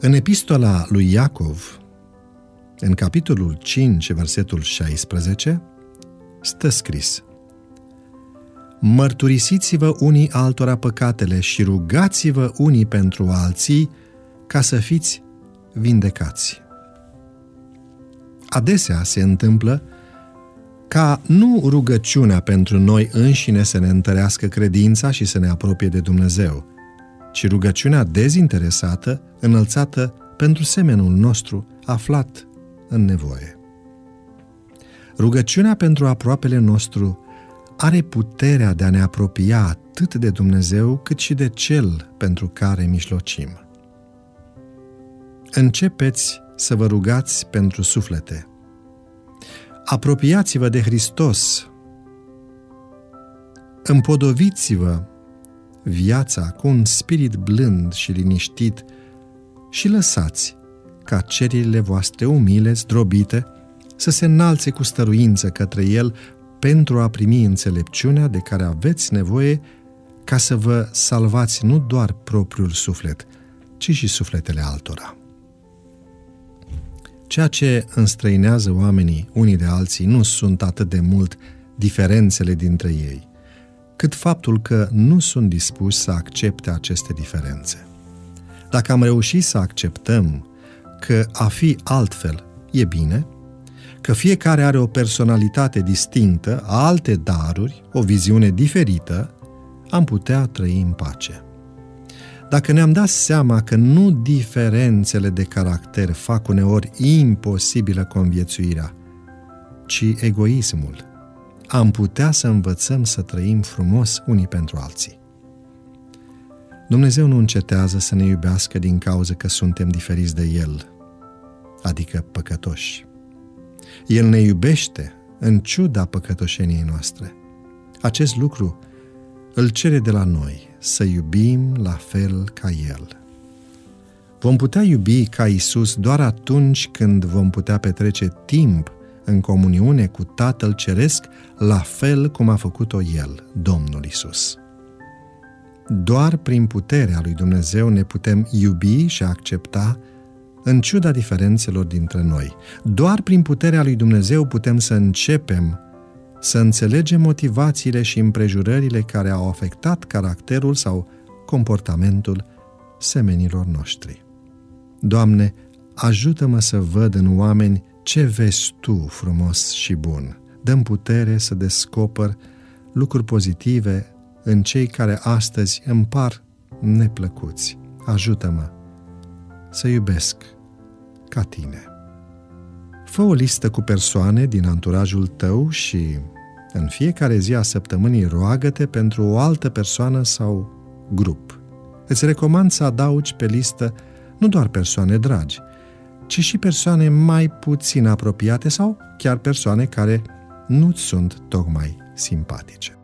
În epistola lui Iacov, în capitolul 5, versetul 16, stă scris Mărturisiți-vă unii altora păcatele și rugați-vă unii pentru alții ca să fiți vindecați. Adesea se întâmplă ca nu rugăciunea pentru noi înșine să ne întărească credința și să ne apropie de Dumnezeu, ci rugăciunea dezinteresată, înălțată pentru semenul nostru aflat în nevoie. Rugăciunea pentru aproapele nostru are puterea de a ne apropia atât de Dumnezeu cât și de Cel pentru care mijlocim. Începeți să vă rugați pentru suflete. Apropiați-vă de Hristos. Împodoviți-vă viața cu un spirit blând și liniștit și lăsați ca cererile voastre umile, zdrobite, să se înalțe cu stăruință către El pentru a primi înțelepciunea de care aveți nevoie ca să vă salvați nu doar propriul suflet, ci și sufletele altora. Ceea ce înstrăinează oamenii unii de alții nu sunt atât de mult diferențele dintre ei, cât faptul că nu sunt dispuși să accepte aceste diferențe. Dacă am reușit să acceptăm că a fi altfel e bine, că fiecare are o personalitate distinctă, alte daruri, o viziune diferită, am putea trăi în pace. Dacă ne-am dat seama că nu diferențele de caracter fac uneori imposibilă conviețuirea, ci egoismul, am putea să învățăm să trăim frumos unii pentru alții. Dumnezeu nu încetează să ne iubească din cauza că suntem diferiți de El, adică păcătoși. El ne iubește în ciuda păcătoșeniei noastre. Acest lucru îl cere de la noi, să iubim la fel ca El. Vom putea iubi ca Isus doar atunci când vom putea petrece timp în comuniune cu Tatăl Ceresc, la fel cum a făcut-o El, Domnul Isus. Doar prin puterea lui Dumnezeu ne putem iubi și accepta în ciuda diferențelor dintre noi. Doar prin puterea lui Dumnezeu putem să începem să înțelegem motivațiile și împrejurările care au afectat caracterul sau comportamentul semenilor noștri. Doamne, ajută-mă să văd în oameni ce vezi Tu frumos și bun. Dăm putere să descoper lucruri pozitive în cei care astăzi îmi par neplăcuți. Ajută-mă să iubesc ca tine. Fă o listă cu persoane din anturajul tău și în fiecare zi a săptămânii roagă-te pentru o altă persoană sau grup. Îți recomand să adaugi pe listă nu doar persoane dragi, ci și persoane mai puțin apropiate sau chiar persoane care nu-ți sunt tocmai simpatice.